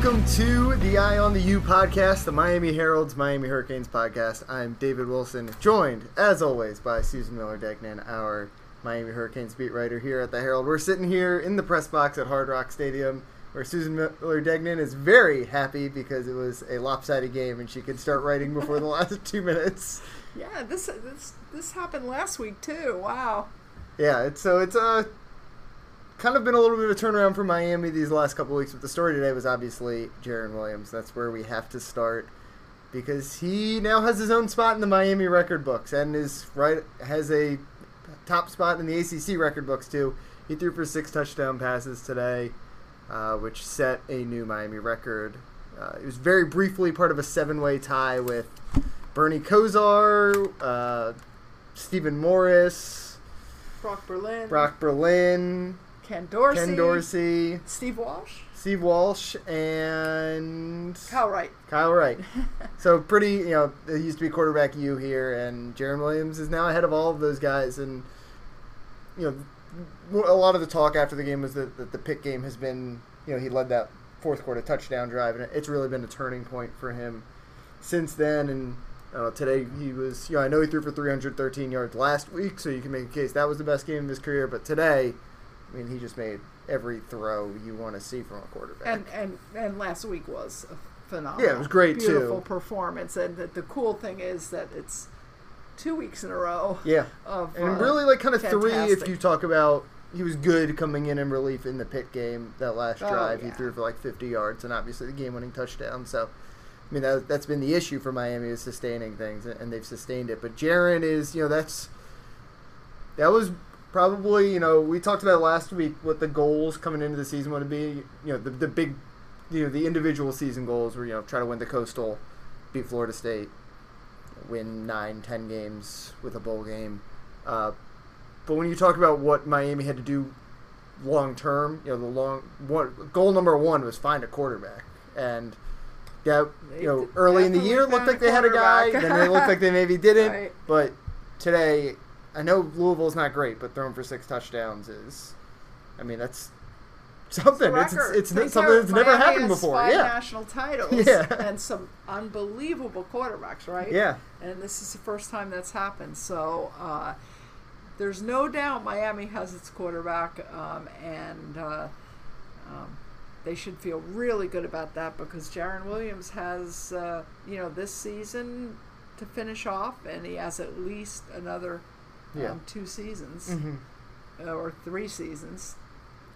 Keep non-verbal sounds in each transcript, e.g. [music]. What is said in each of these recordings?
welcome to the Eye on the U podcast, the Miami Herald's Miami Hurricanes podcast. I'm David Wilson, joined, as always, by Susan Miller Degnan, our Miami Hurricanes beat writer here at the Herald. We're sitting here in the press box at Hard Rock Stadium, where Susan Miller Degnan is very happy because it was a lopsided game and she could start writing before the [laughs] last two minutes. Yeah, this this this happened last week too. Wow. Yeah, it's so it's uh kind of been a little bit of a turnaround for Miami these last couple weeks, but the story today was obviously Jarren Williams. That's where we have to start because he now has his own spot in the Miami record books and is right has a top spot in the ACC record books too. He threw for six touchdown passes today, uh, which set a new Miami record. Uh, it was very briefly part of a seven-way tie with Bernie Kosar, uh, Stephen Morris, Brock Berlin, Brock Berlin, Ken Dorsey, Ken Dorsey, Steve Walsh, Steve Walsh, and Kyle Wright. Kyle Wright. [laughs] so pretty, you know, it used to be quarterback U here, and Jarren Williams is now ahead of all of those guys. And you know, a lot of the talk after the game was that, that the Pitt game has been, you know, he led that fourth quarter touchdown drive, and it's really been a turning point for him since then. And uh, today he was, you know, I know he threw for 313 yards last week, so you can make a case that was the best game of his career. But today, I mean, he just made every throw you want to see from a quarterback. And and and last week was a phenomenal. Yeah, it was great, beautiful too. Beautiful performance, and the, the cool thing is that it's two weeks in a row. Yeah, Of, and uh, really like kind of three if you talk about he was good coming in in relief in the Pitt game that last Oh, drive. He threw for like 50 yards and obviously the game-winning touchdown. So, I mean that, that's been the issue for Miami is sustaining things, and they've sustained it. But Jarren is you know that's that was probably you know we talked about last week what the goals coming into the season would be. You know the the big you know the individual season goals were you know try to win the Coastal, beat Florida State, win nine, ten games with a bowl game. Uh, but when you talk about what Miami had to do long term, you know, the long one goal number one was find a quarterback, and yeah, you know, early in the year looked like they had a guy, then they looked like they maybe didn't. [laughs] Right. But today, I know Louisville's not great, but throwing for six touchdowns is, I mean, that's something. It's it's, it's, something that's never Miami happened before. Five Yeah, national titles. [laughs] Yeah. and some unbelievable quarterbacks, right? yeah. and this is the first time that's happened. So uh, there's no doubt Miami has its quarterback, um, and uh, um, they should feel really good about that because Jarren Williams has, uh, you know, this season to finish off, and he has at least another Yeah. um, two seasons hmm uh, or three seasons.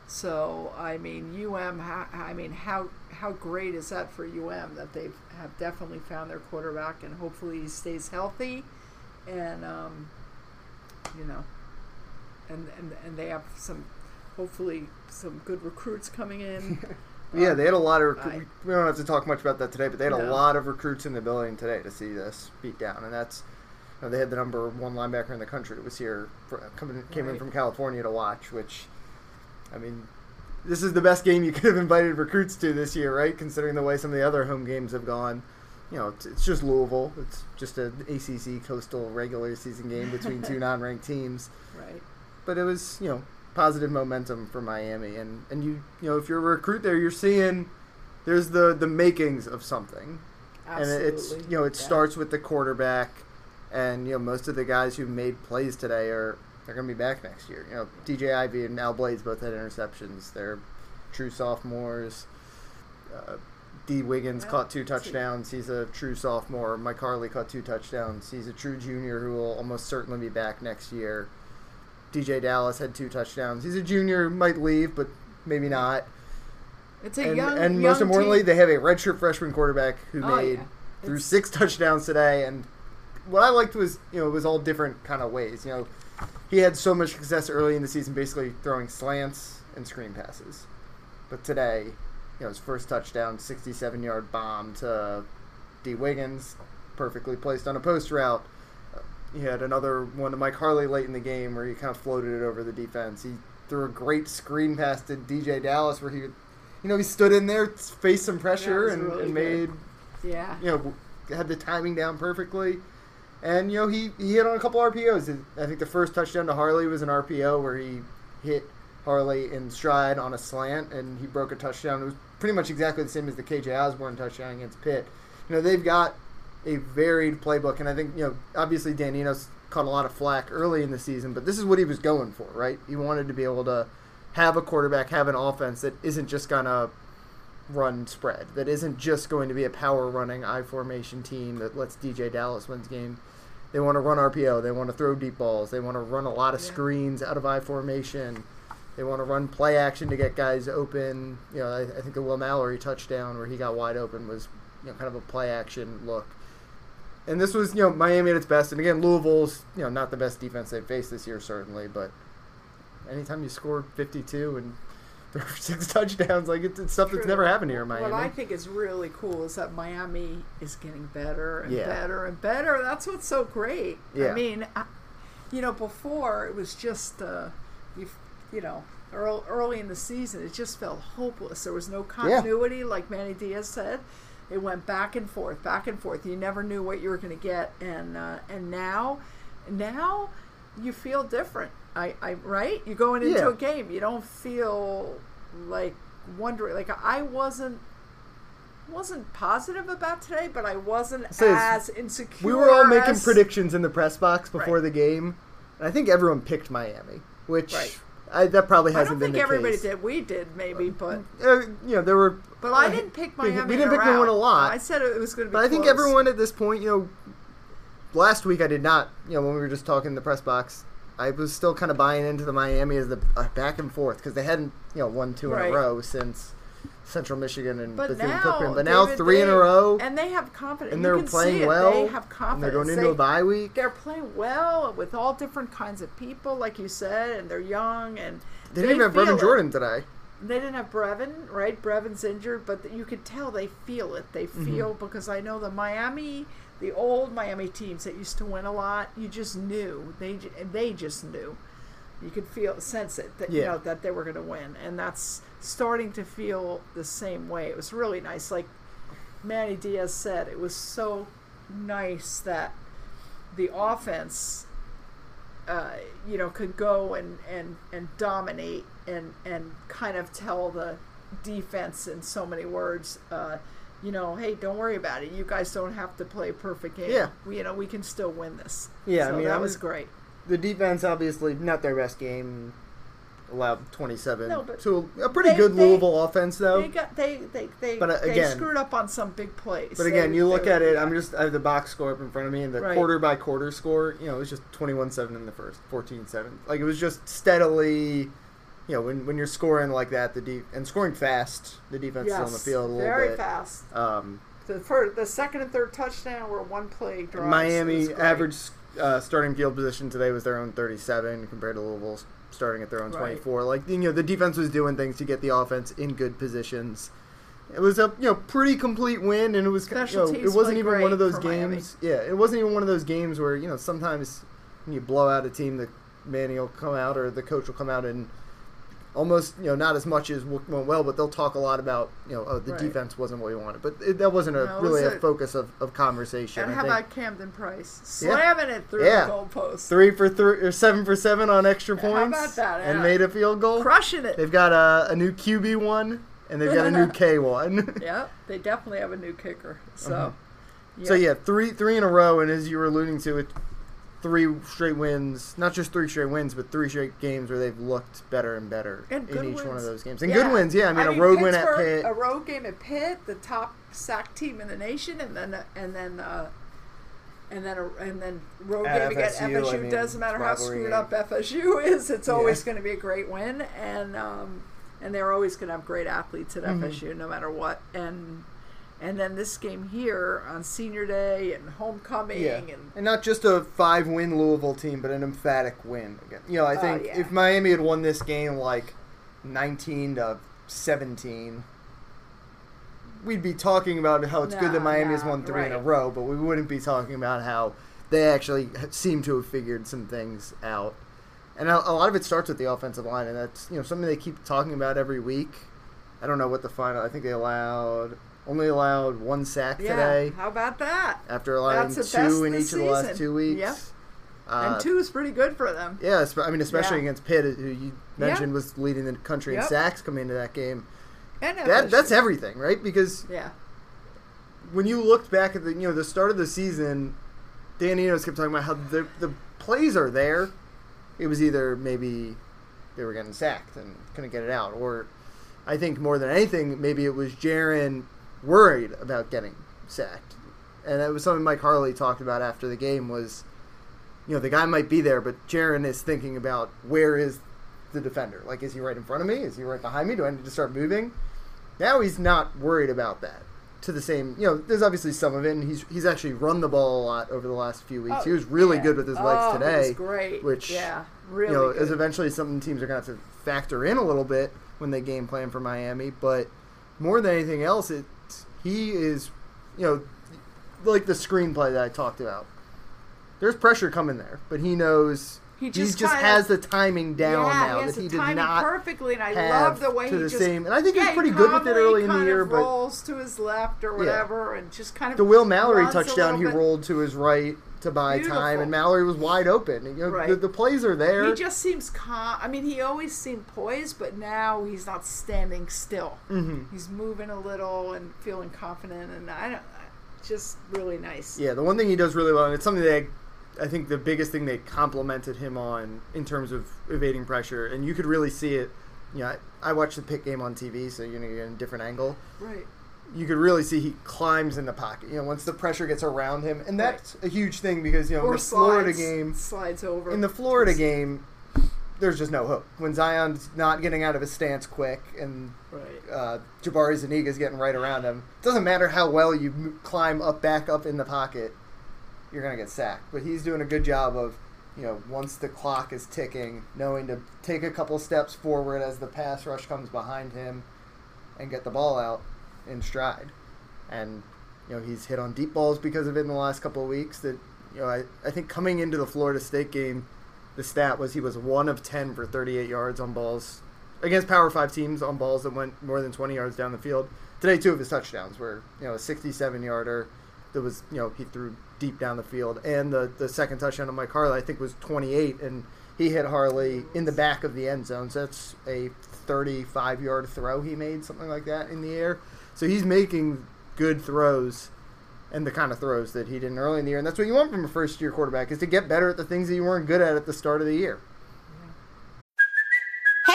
So I mean, UM. How, I mean, how how great is that for UM that they have definitely found their quarterback, and hopefully he stays healthy, and um, you know, and, and and they have some, hopefully some good recruits coming in. [laughs] Yeah, they had a lot of. I- we don't have to talk much about that today, but they had a lot of recruits in the building today to see this beat down, and that's. Know, they had the number one linebacker in the country was here, for, coming came in from California to watch. Which, I mean, this is the best game you [laughs] could have invited recruits to this year, right? Considering the way some of the other home games have gone. You know, it's, it's just Louisville. It's just an ACC coastal regular season game between two [laughs] non-ranked teams right. but it was you know positive momentum for Miami, and and you you know if you're a recruit there, you're seeing there's the the makings of something, Absolutely. and it's you know it Yeah. starts with the quarterback, and you know most of the guys who made plays today are they're gonna be back next year. You know DJ Ivey and Al Blades both had interceptions. They're true sophomores. Uh, Dee Wiggins Well, caught two touchdowns. He's a true sophomore. Mike Harley caught two touchdowns. He's a true junior who will almost certainly be back next year. DJ Dallas had two touchdowns. He's a junior, might leave, but maybe not. It's a And, young and young most importantly, team. they have a redshirt freshman quarterback who Oh, made yeah. It's- six touchdowns today. And what I liked was, you know, it was all different kind of ways. You know, he had so much success early in the season, basically throwing slants and screen passes. But today, you know, his first touchdown, 67 yard bomb to Dee Wiggins, perfectly placed on a post route. He had another one to Mike Harley late in the game where he kind of floated it over the defense. He threw a great screen pass to DJ Dallas where he, you know, he stood in there, faced some pressure, was and, really and made Yeah. you know, had the timing down perfectly. And, you know, he, he hit on a couple RPOs. I think the first touchdown to Harley was an RPO where he hit Harley in stride on a slant, and he broke a touchdown. It was pretty much exactly the same as the KJ Osborn touchdown against Pitt. You know, they've got a varied playbook, and I think you know, obviously Dan Enos caught a lot of flack early in the season, but this is what he was going for, right? He wanted to be able to have a quarterback, have an offense that isn't just gonna run spread, that isn't just going to be a power running I formation team that lets DJ Dallas wins game. They want to run RPO. They want to throw deep balls. They want to run a lot of Yeah. screens out of I formation. They want to run play action to get guys open. You know, I, I think the Will Mallory touchdown where he got wide open was you know kind of a play action look. And this was you know Miami at its best. And again, Louisville's you know not the best defense they've faced this year certainly, but anytime you score 52 and throw [laughs] for six touchdowns, like it's, it's stuff that's never happened here in Miami. What I think is really cool is that Miami is getting better and Yeah. better and better. That's what's so great. Yeah. I mean, I, you know, before it was just, uh, you, you know, early, early in the season, it just felt hopeless. There was no continuity, like Manny Diaz said. It went back and forth, back and forth. You never knew what you were going to get, and uh, and now, now you feel different. I, I right? You're going into Yeah. a game. You don't feel like wondering. Like I wasn't wasn't positive about today, but I wasn't Says, as insecure. we were all making as- predictions in the press box before Right. the game, and I think everyone picked Miami, which Right. I, that probably hasn't don't been think everybody case. did. We did maybe, but Uh, you know, there were. but I didn't pick Miami. We didn't pick to a lot. I said it was going to be. But I think everyone at this point, you know, last week I did not, you know, when we were just talking in the press box, I was still kind of buying into the Miami as the uh, back and forth because they hadn't, you know, won two in a row since Central Michigan and But Bethune now, Cookman. But now David, three in a row, and they have confidence. and they're can see playing it. well. They have confidence. and they're going into They- a bye week. They're playing well with all different kinds of people, like you said, and they're young and They didn't even have Brevin it. Jordan today. They didn't have Brevin, right? Brevin's injured, but you could tell they feel it. They Mm-hmm. feel because I know the Miami, the old Miami teams that used to win a lot. You just knew they they just knew. You could feel sense it that you know that they were going to win, and that's starting to feel the same way. It was really nice, like Manny Diaz said. It was so nice that the offense uh, you know, could go and, and, and dominate and, and kind of tell the defense in so many words, uh, you know, hey, don't worry about it. You guys don't have to play a perfect game. Yeah. We, you know, we can still win this. Yeah, I mean, that I'm- was great. The defense, obviously, not their best game. Allowed 27 No, but to a pretty they- good they- Louisville offense, though. They got they they they, But, uh, they again- screwed up on some big plays. But again, They- you look at it. I'm just I have the box score up in front of me, and the Right. quarter by quarter score. You know, it was just 21-7 in the first, 14-7. Like it was just steadily. You know, when when you're scoring like that, the de- and scoring fast, the defense is on the field a little very bit. Very fast. Um, The first, the second and third touchdown were one play drives. Miami average uh, starting field position today was their own 37 compared to Louisville's starting at their own Right. 24. Like you know, the defense was doing things to get the offense in good positions. It was a you know pretty complete win, and it was you know, it wasn't even one of those for Miami. games. Yeah, it wasn't even one of those games where you know sometimes when you blow out a team, the Manny will come out or the coach will come out and almost you know not as much as went well, but they'll talk a lot about you know oh the Right. defense wasn't what we wanted, but it, that wasn't a No, really was a a- focus of, of conversation. And I how think about Camden Price Yeah. slamming it through Yeah. the goalpost, three for three or seven for seven on extra How points about that? and Yeah. made a field goal. crushing it. They've got a, a new QB one and they've got a new [laughs] K one. [laughs] Yep, they definitely have a new kicker. So, uh-huh. So yeah, three three in a row, and as you were alluding to, it three straight wins. Not just three straight wins, but three straight games where they've looked better and better And in each one of those games. And Yeah. good wins, yeah. I mean, a road win at Pitt. a road game at Pitt, the top sack team in the nation, and then and then uh, and then a, and then road At game against FSU, FSU. I mean, doesn't matter how screwed game. up FSU is, it's always Yeah. going to be a great win, and um, and they're always going to have great athletes at Mhm. FSU, no matter what, and. And then this game here on Senior Day and homecoming Yeah, and and not just a five-win Louisville team, but an emphatic win. Again, you know, I Oh, think yeah. if Miami had won this game like nineteen to seventeen, we'd be talking about how it's good that Miami has won three in a row, but we wouldn't be talking about how they actually seem to have figured some things out. And a, a lot of it starts with the offensive line, and that's you know something they keep talking about every week. I don't know what the final. I think they allowed only allowed one sack yeah, today how about that? after allowing two in each of the last two weeks. Yep. Uh, and two is pretty good for them. Yeah, I mean, especially Yeah. against Pitt, who you mentioned Yeah. was leading the country in sacks coming into that game. And That that's everything, right? Because Yeah. when you looked back at the you know the start of the season, Dan Enos kept talking about how the the plays are there. It was either maybe they were getting sacked and couldn't get it out, or I think more than anything, maybe it was Jarren worried about getting sacked, and that was something Mike Harley talked about after the game. Was you know the guy might be there, but Jarren is thinking about where is the defender? Like, is he right in front of me? Is he right behind me? Do I need to start moving? Now he's not worried about that. To the same, you know, there's obviously some of it, and he's he's actually run the ball a lot over the last few weeks. Oh, he was really yeah. good with his legs oh, today. It great. which, yeah, really you know, good. is eventually something teams are going to have to factor in a little bit when they game plan for Miami. But more than anything else, it's he is, you know, like the screenplay that I talked about. There's pressure coming there, but he knows He he just just, kinda- has the timing down yeah, now he that he did not perfectly, and I love the way to he the just same. And I think he yeah, was pretty good with it early in the year, but rolls to his left or whatever, and just kind of the Will Mallory touchdown, he bit. rolled to his right to buy time, and Mallory was wide open. You know, Right. the, the plays are there. He just seems calm. I mean, he always seemed poised, but now he's not standing still. Mhm. He's moving a little and feeling confident, and I don't. Just really nice. Yeah, the one thing he does really well, and it's something that I, think the biggest thing they complimented him on in terms of evading pressure, and you could really see it. You know, I, I watched the Pitt game on TV, so you know you get a different angle. Right. You could really see he climbs in the pocket. You know, once the pressure gets around him, and that's a huge thing because you know in Or the Florida game, slides over. in the Florida game, there's just no hope when Zion's not getting out of his stance quick and right. uh, Jabari Zuniga's getting right around him. It doesn't matter how well you m- climb up, back up in the pocket, you're gonna get sacked. But he's doing a good job of, you know, once the clock is ticking, knowing to take a couple steps forward as the pass rush comes behind him, and get the ball out in stride. And you know he's hit on deep balls because of it in the last couple of weeks. That you know I, I think coming into the Florida State game, the stat was he was one of ten for 38 yards on balls against Power Five teams on balls that went more than 20 yards down the field. Today, two of his touchdowns were you know a 67 yarder that was you know he threw deep down the field, and the the second touchdown of Mike Harley I think was 28, and he hit Harley in the back of the end zone. So that's a 35 yard throw he made, something like that in the air. So he's making good throws. And the kind of throws that he did early in the year, and that's what you want from a first-year quarterback is to get better at the things that you weren't good at at the start of the year.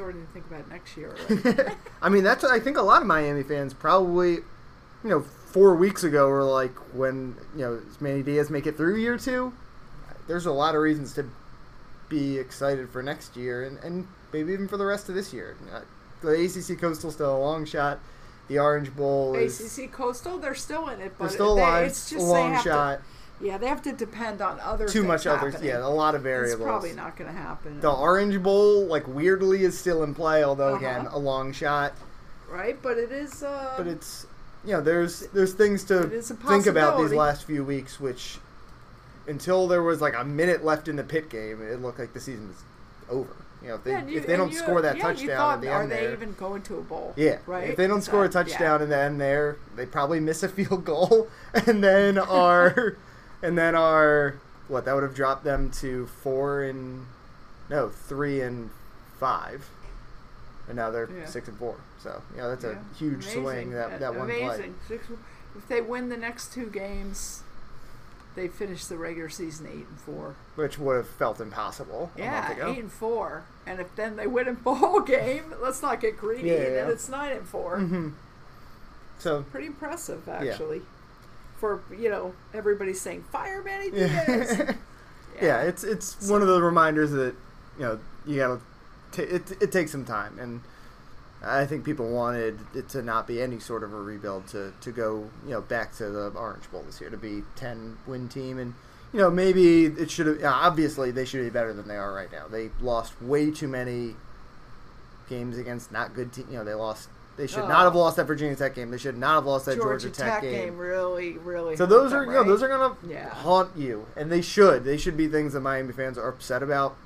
Wow. I'm starting to think about next year. [laughs] I mean, that's I think a lot of Miami fans probably, you know, four weeks ago were like when you know does Manny Diaz make it through year two. There's a lot of reasons to be excited for next year and, and maybe even for the rest of this year. Uh, The ACC Coastal's still a long shot. The Orange Bowl is ACC Coastal, they're still in it, but they're still they, alive. it's a just they long have shot. To, yeah, they have to depend on other Too much others. Yeah, a lot of variables. It's probably not going to happen. The Orange Bowl, like weirdly, is still in play. Although again, Uh-huh. a long shot. right? But it is. Uh, but it's you know there's there's things to It is a think about these last few weeks which until there was like a minute left in the Pitt game it looked like the season was over you know if they, yeah, you- if they don't you- score that yeah, touchdown thought, at the are end they there even going to a bowl? yeah right. if they don't score a touchdown yeah. in the end there they probably miss a [laughs] field goal and then are [laughs] and then our what that would have dropped them to four and no three and five and now they're Yeah. six and four so yeah that's Yeah. a huge Amazing. swing that, that one play Amazing. Six- If they win the next two games, they finish the regular season eight and four. which would have felt impossible Yeah, eight and four. And if then they win a bowl [laughs] game, let's not get greedy. Yeah, and it's nine and 4 Mhm. So Pretty impressive, actually. For you know, everybody's saying fire Manny yeah, Diaz. [laughs] yeah, it's it's one of the reminders that you know you gotta t- it it takes some time, and I think people wanted it to not be any sort of a rebuild to to go you know back to the Orange Bowl this year to be ten win team, and you know, maybe it should have. Obviously, they should be better than they are right now. They lost way too many games against not good teams. You know, they lost. They should not have lost that Virginia Tech game. They should not have lost that Georgia, Georgia, Tech, game. really, really. So those them, are you know right? those are gonna Yeah. haunt you, and they should. They should be things that Miami fans are upset about.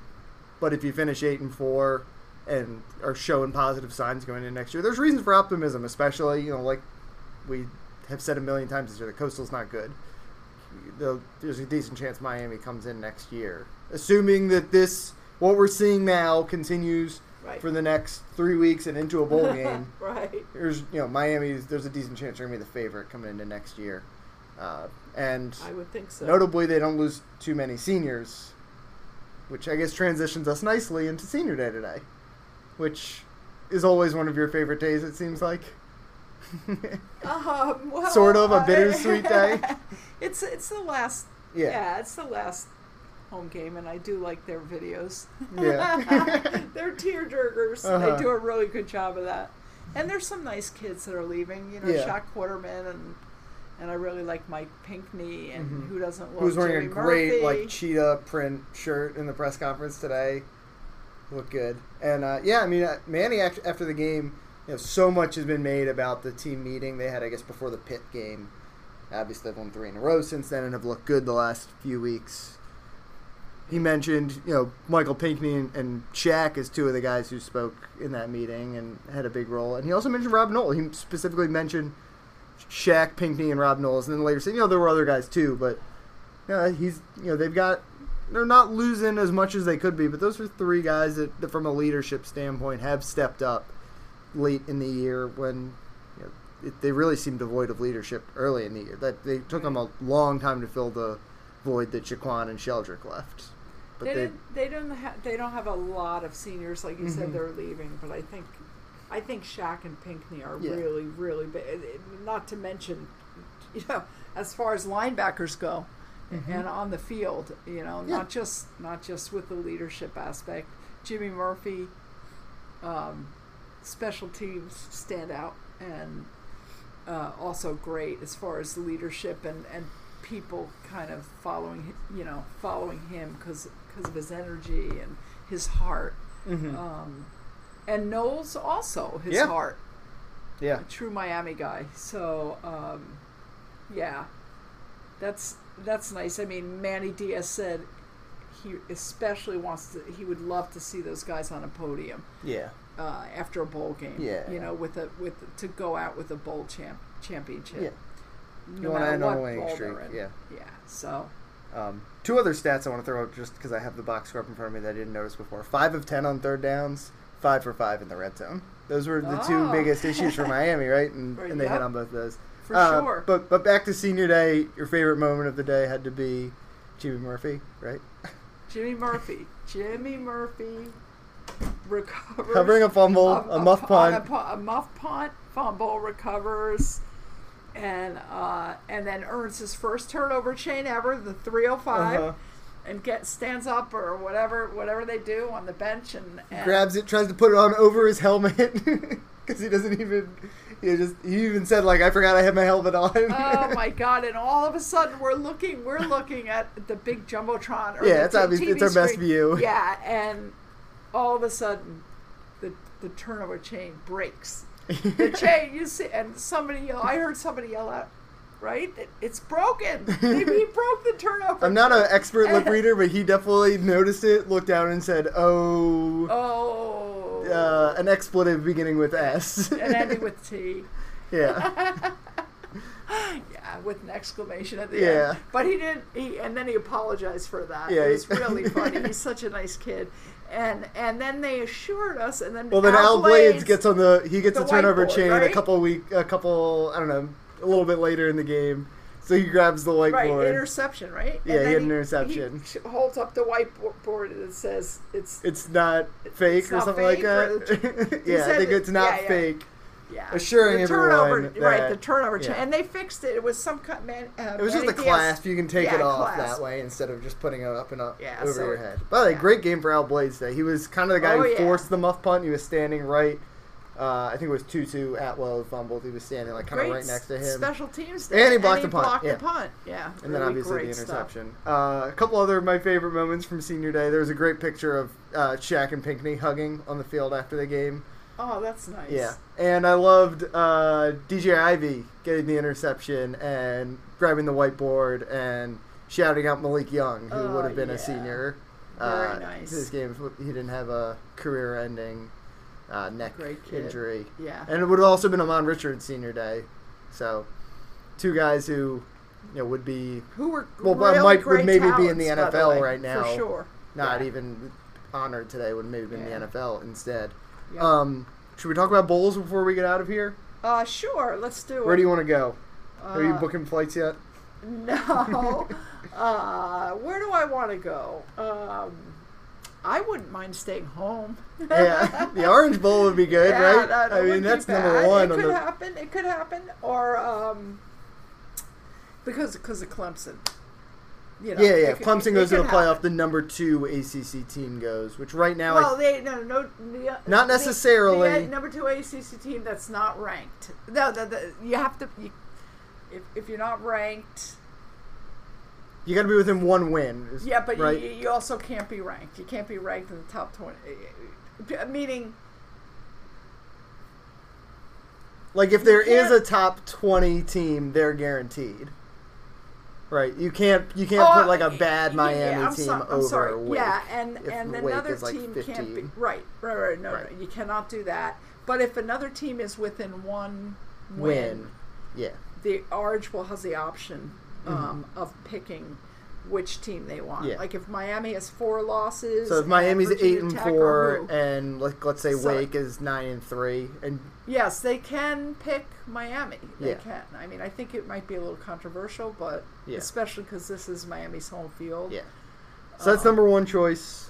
But if you finish eight and four and are showing positive signs going into next year, there's reasons for optimism. Especially you know like we have said a million times this year, the Coastal's not good. There's a decent chance Miami comes in next year, assuming that this what we're seeing now continues Right. for the next three weeks and into a bowl game [laughs] right. there's you know Miami's there's a decent chance they're gonna be the favorite coming into next year, uh, and I would think so. notably they don't lose too many seniors, which I guess transitions us nicely into Senior Day today, which is always one of your favorite days. It seems like. [laughs] Um, well, Sort of a bittersweet day? [laughs] it's it's the last. Yeah. Yeah. it's the last home game, and I do like their videos. Yeah. [laughs] they're tearjerkers. Uh-huh. They do a really good job of that. And there's some nice kids that are leaving. You know, Yeah. Shaq Quarterman and and I really like Mike Pinckney and Mhm. who doesn't love Who's wearing Jimmy a great Murphy. like cheetah print shirt in the press conference today? Look good, and uh, yeah, I mean uh, Manny after the game, you know, so much has been made about the team meeting they had, I guess, before the Pitt game. Obviously, they've won three in a row since then and have looked good the last few weeks. He mentioned, you know, Michael Pinckney and, and Shaq as two of the guys who spoke in that meeting and had a big role. And he also mentioned Rob Knoll. He specifically mentioned Shaq, Pinckney, and Rob Knowles, and then later said, you know, there were other guys too, but you know, he's, you know, they've got, they're not losing as much as they could be, but those are three guys that, that from a leadership standpoint, have stepped up late in the year when you know, it, they really seemed devoid of leadership early in the year. That they took them a long time to fill the void that Jaquan and Sheldrick left. But they, they, didn't, they don't have they don't have a lot of seniors like you Mhm. said they're leaving, but I think I think Shaq and Pinckney are Yeah. really really big. Not to mention, you know, as far as linebackers go, and on the field, you know, Mm-hmm. Yeah. not just not just with the leadership aspect. Jimmy Murphy, um, special teams stand out and uh, also great as far as leadership and, and people kind of following you know following him because of his energy and his heart Mhm. um, and Knowles also his Yeah. heart yeah, a true Miami guy so um, yeah that's that's nice I mean Manny Diaz said he especially wants to he would love to see those guys on a podium yeah, uh, after a bowl game. Yeah. You know, with a with to go out with a bowl champ championship. yeah. No You matter end on a what bowl they're in. yeah. Yeah. So Um, two other stats I want to throw out just because I have the box score up in front of me that I didn't notice before. Five of ten on third downs, five for five in the red zone. Those were the two biggest issues for Miami, right? And, [laughs] and they hit on both of those. For Uh, sure. But but back to senior day, your favorite moment of the day had to be Jimmy Murphy, right? [laughs] Jimmy Murphy, Jimmy Murphy recovers Covering a fumble, a, muff punt. a, a muff punt, fumble recovers. And uh, and then earns his first turnover chain ever, the 305, Uh-huh. and get stands up or whatever whatever they do on the bench and, and grabs it, tries to put it on over his helmet [laughs] because he doesn't even. He just he even said like I forgot I had my helmet on. oh [laughs] my god! And all of a sudden, we're looking, we're looking at the big jumbotron. Or Yeah, the it's obvious- it's our best view. Yeah, and all of a sudden, the the turnover chain breaks. The chain, you see, and somebody yell. I heard somebody yell out, "Right, it, it's broken. he, [laughs] broke the turnover." I'm not an expert lip reader, but he definitely noticed it, looked down, and said, "Oh, Oh. uh, an expletive beginning with S." and ending [laughs] with T. yeah, [laughs] Yeah, with an exclamation at the Yeah. end. But he didn't. He and then he apologized for that. Yeah, it was really funny. He's such a nice kid. And and then they assured us, and then well then Al Blades gets on the he gets the a turnover chain a couple week a couple I don't know a little bit later in the game, so he grabs the right whiteboard. interception, right? Yeah, he had an interception. He holds up the whiteboard and it says it's it's not fake It's or not something like fake, or- that. [laughs] yeah, I think it's not yeah. fake. yeah assuring the turnover, everyone right? The turnover yeah. and they fixed it. It was some kind man. Uh, It was just a clasp. You can take Yeah, it off clasp. that way instead of just putting it up and up Yeah, over so- your head. By the way, great game for Al Blades today. He was kind of the guy Oh, who yeah. forced the muff punt. He was standing right Uh, I think it was Tutu Atwell who fumbled. He was standing like kind of right next to him. Special teams. And he blocked the punt, blocked yeah. the punt. Yeah. and then obviously the interception. Uh, a couple other of my favorite moments from senior day. There was a great picture of uh, Shaq and Pinckney hugging on the field after the game. Oh, that's nice. Yeah, and I loved uh, DJ Ivey getting the interception and grabbing the whiteboard and shouting out Malik Young, who Oh, would have been yeah. a senior. Very uh, nice. His games, he didn't have a career-ending uh, neck injury, Yeah. and it would have also been Ahmmon Richards' senior day. So, two guys who, you know, would be Who were Well, really Mike would maybe be in the talents, NFL way, right now. For sure. not Yeah. even honored today. Would maybe be in the NFL instead. Yeah. Um, should we talk about bowls before we get out of here? Uh, sure. Let's do it. Where do you want to go? Are you Uh, booking flights yet? [laughs] No. [laughs] uh, where do I want to go? Um, I wouldn't mind staying home. yeah, the Orange Bowl would be good, [laughs] Yeah, right? that- I mean, that's number one It on could the. happen. It could happen, or um, because because of Clemson. You know, Yeah, yeah. If Clemson goes to the could playoff, the number two ACC team goes, which right now, Well, I, they no no the, uh, Not necessarily. the uh, number two ACC team that's not ranked. No, the, the, you have to. You, if, if you're not ranked, you got to be within one win. is- yeah, but right? you, you also can't be ranked. You can't be ranked in the top twenty. uh, Meaning, like if there is a top twenty team, they're guaranteed. Right, you can't you can't Oh, put like a bad Miami I'm team so- over sorry. Wake. Yeah, and and Wake another like, team can't be right, right, right. No, Right. no, you cannot do that. But if another team is within one win, win. Yeah, the Orange Bowl has the option um, of picking which team they want. Yeah. Like if Miami has four losses, So if Miami's Virginia eight and four, and like let's say So- Wake is nine and three, and yes, they can pick Miami. They Yeah. can. I mean, I think it might be a little controversial, but Yeah. especially because this is Miami's home field. yeah, so that's number one choice.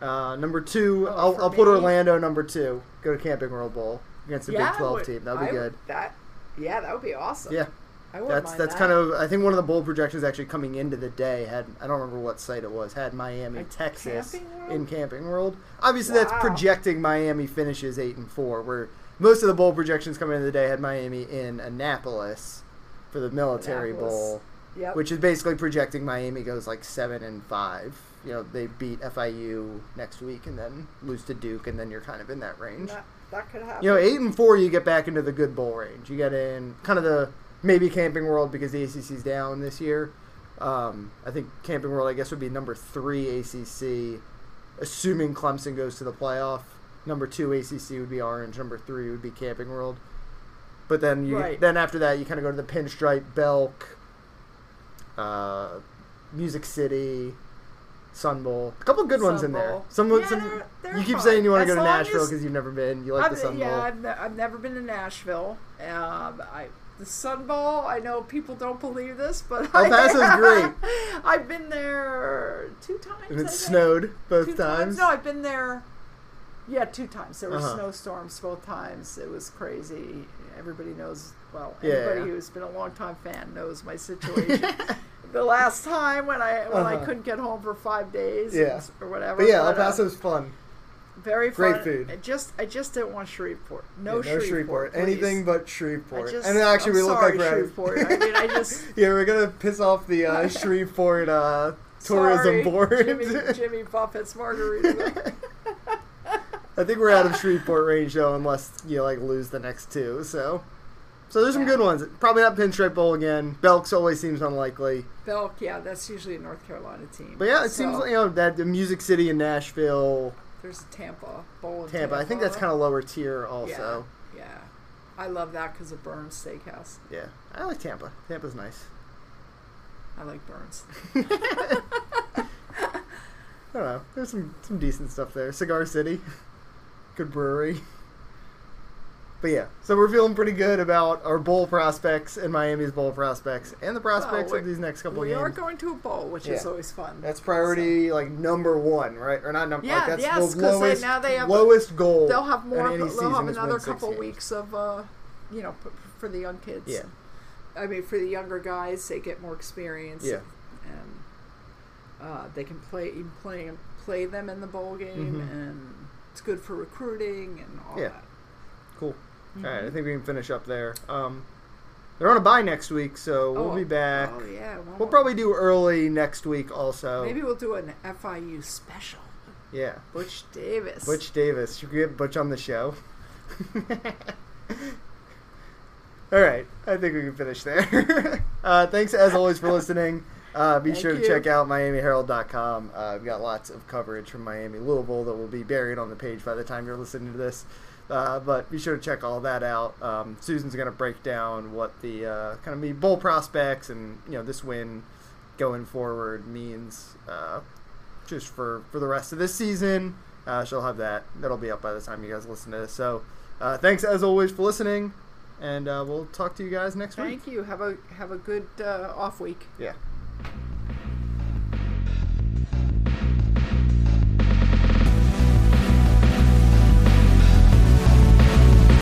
Uh, number two, Oh, I'll, I'll put? Orlando number two. Go to Camping World Bowl against a Yeah, Big Twelve would- team. That'd be I would- good. That, yeah, that would be awesome. Yeah, that's that's that. kind of. I think one of the bowl projections actually coming into the day had I don't remember what site it was had Miami, Like Texas Camping in Camping World. Obviously, that's projecting Miami finishes eight and four. Where most of the bowl projections coming into the day had Miami in Annapolis for the Military Annapolis. Bowl. Yep. which is basically projecting Miami goes like seven and five. You know, they beat FIU next week and then lose to Duke, and then you're kind of in that range. that, that could happen. You know, eight and four, you get back into the good bowl range. You get in kind of the maybe Camping World because the ACC's down this year. Um, I think Camping World, I guess, would be number three ACC, assuming Clemson goes to the playoff. Number two ACC would be Orange. Number three would be Camping World. But then you Right. then after that, you kind of go to the Pinstripe, Belk, uh, Music City. Sun Bowl, a couple good ones Sun in there. Some, Yeah, some they're- they're you keep fun. saying you want to go to Nashville because you've never been. You like I've, the Sun yeah, Bowl. I've, ne- I've never been to Nashville. Um, I the Sun Bowl. I know people don't believe this, but El Paso's I, great. I've been there two times. And I it snowed both two times. No, I've been there. Yeah, two times. There were Uh-huh. snowstorms both times. It was crazy. Everybody knows. Well, Yeah. anybody who's been a long time fan knows my situation. [laughs] the last time when I when I Uh-huh. couldn't get home for five days, Yeah. or whatever. But yeah, El but, uh, fun. Very fun. great food. I just I just didn't want Shreveport. No, Yeah, Shreveport. please. Anything but Shreveport. just, and actually, I'm we look sorry, like we're out of- Shreveport. I mean, I just [laughs] yeah, we're gonna piss off the uh, [laughs] Shreveport uh, tourism sorry, board. Jimmy, [laughs] Jimmy Buffett's margarita. I think we're out of Shreveport range though, unless you like lose the next two. So, so there's some Yeah. good ones. Probably not Pinstripe Bowl again. Belks always seems unlikely. Belk, yeah, that's usually a North Carolina team. But yeah, it seems like you know that the Music City in Nashville, there's Tampa Bowl. In Tampa. I think that's kind of lower tier also. Yeah, yeah. I love that because of Bern's Steakhouse. Yeah, I like Tampa. Tampa's nice. I like Bern's. [laughs] I don't know. There's some some decent stuff there. Cigar City, [laughs] good brewery. But yeah, so we're feeling pretty good about our bowl prospects and Miami's bowl prospects and the prospects Well, of these next couple we games. We are going to a bowl, which is always fun. That's priority like number one, right? Or not number. Yeah, like, that's yes, the they- lowest, now they have- lowest goal. They'll have more. They'll have another couple weeks of, uh, you know, p- for the young kids. Yeah. I mean, for the younger guys, they get more experience. Yeah. And uh, they can play even play play them in the bowl game, Mhm. and it's good for recruiting and all Yeah. that. cool. All right, I think we can finish up there. Um, they're on a bye next week, so we'll Oh, be back. Oh yeah. Well, We'll probably do early next week also. maybe we'll do an FIU special. Yeah. Butch Davis. Butch Davis. Should we get Butch on the show? [laughs] All right. I think we can finish there. [laughs] uh, thanks, as always, for listening. Uh, be Thank sure to you. check out MiamiHerald.com. Uh, we've got lots of coverage from Miami, Louisville that will be buried on the page by the time you're listening to this. Uh, but be sure to check all that out. Um, Susan's going to break down what the uh, kind of me bowl prospects and you know this win going forward means uh, just for for the rest of this season. Uh, she'll have that. That'll be up by the time you guys listen to this. So uh, thanks as always for listening, and uh, we'll talk to you guys next week. Thank you. Have a have a good uh, off week. Yeah.